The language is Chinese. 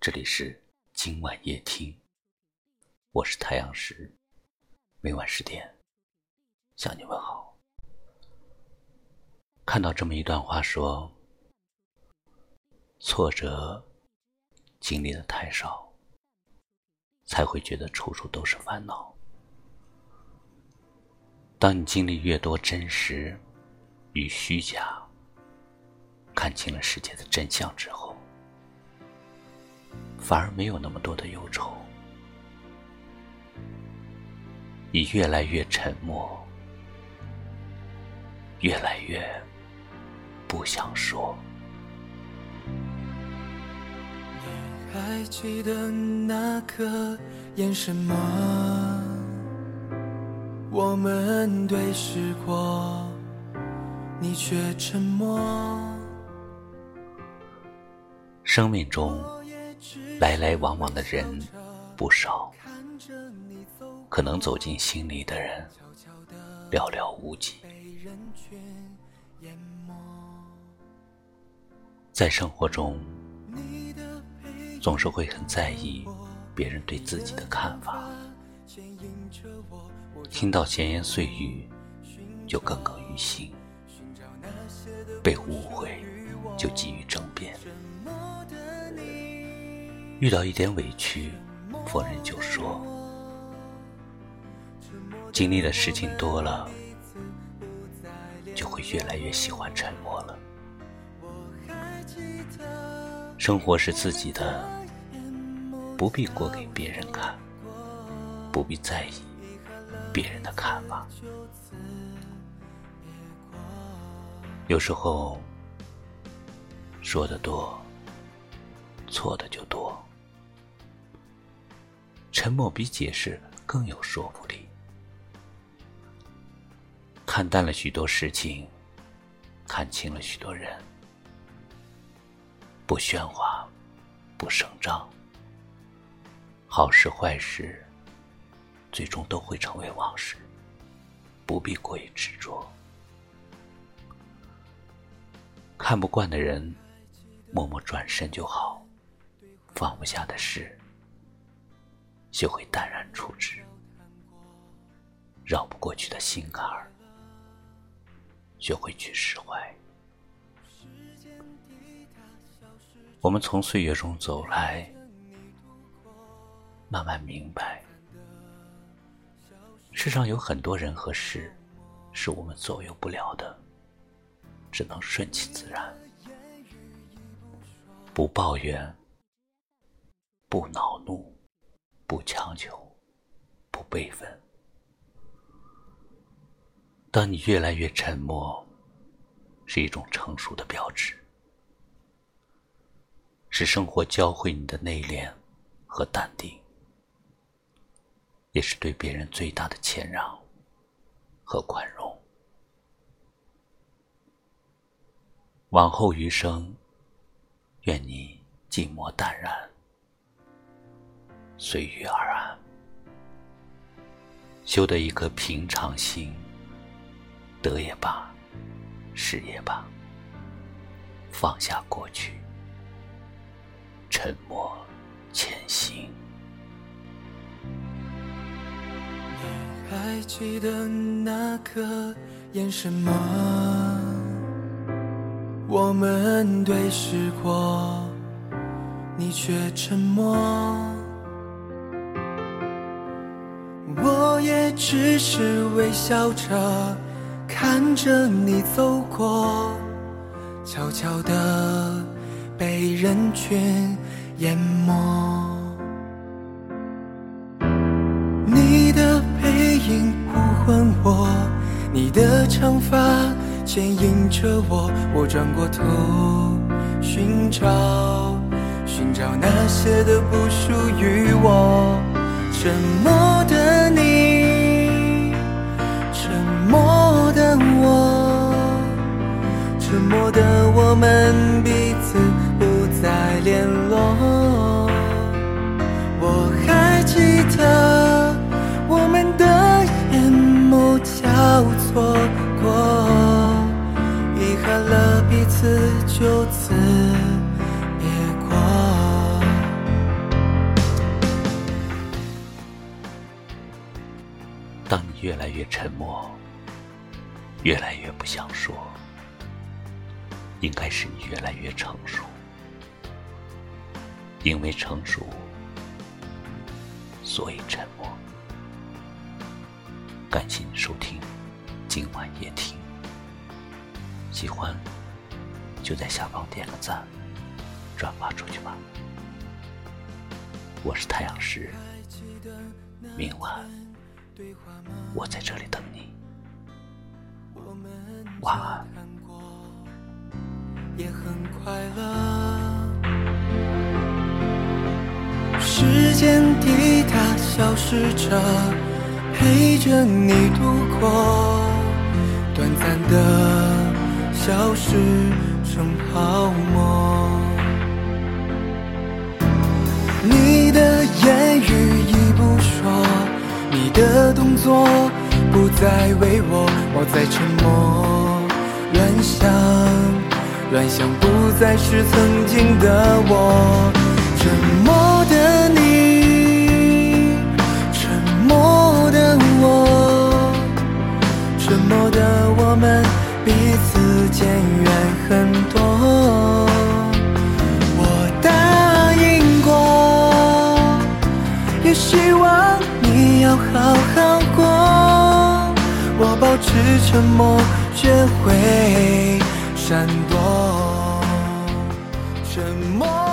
这里是今晚夜听，我是太阳石，每晚十点向你问好。看到这么一段话说：挫折经历的太少，才会觉得处处都是烦恼。当你经历越多真实与虚假，看清了世界的真相之后，反而没有那么多的忧愁。你越来越沉默，越来越不想说。你还记得那个眼神吗？我们对视过，你却沉默。生命中来来往往的人不少，可能走进心里的人寥寥无几。在生活中，总是会很在意别人对自己的看法。听到闲言碎语，就耿耿于心；被误会，就急于遇到一点委屈，逢人就说。经历的事情多了，就会越来越喜欢沉默了。生活是自己的，不必过给别人看，不必在意。别人的看法，有时候说的多，错的就多。沉默比解释更有说服力。看淡了许多事情，看清了许多人，不喧哗，不声张，好事坏事。最终都会成为往事，不必过于执着。看不惯的人，默默转身就好；放不下的事，学会淡然处之；绕不过去的心坎儿，学会去释怀。我们从岁月中走来，慢慢明白。世上有很多人和事，是我们左右不了的，只能顺其自然，不抱怨，不恼怒，不强求，不悲愤。当你越来越沉默，是一种成熟的标志，是生活教会你的内敛和淡定。也是对别人最大的谦让和宽容。往后余生，愿你静默淡然，随遇而安，修得一颗平常心。得也罢，失也罢，放下过去，沉默前行。还记得那个眼神吗？我们对视过，你却沉默。也只是微笑着看着你走过，悄悄地被人群淹没。你的背影呼唤我，你的长发牵引着我，我转过头寻找，寻找那些的不属于我。沉默的你，沉默的我们彼此不再联络。我还记得我们的眼眸交错过遗憾了彼此就此别过。当你越来越沉默越来越不想说应该是你越来越成熟，因为成熟，所以沉默。感谢你收听今晚夜听，喜欢就在下方点个赞，转发出去吧。我是太阳石，明晚我在这里等你，晚安。也很快乐。时间滴答消失着，陪着你度过，短暂的消失成泡沫。你的言语已不说，你的动作不再为我，我在沉默乱想。乱想不再是曾经的我，沉默的你，沉默的我，沉默的我们彼此渐远很多。我答应过，也希望你要好好过。我保持沉默，学会。闪躲，沉默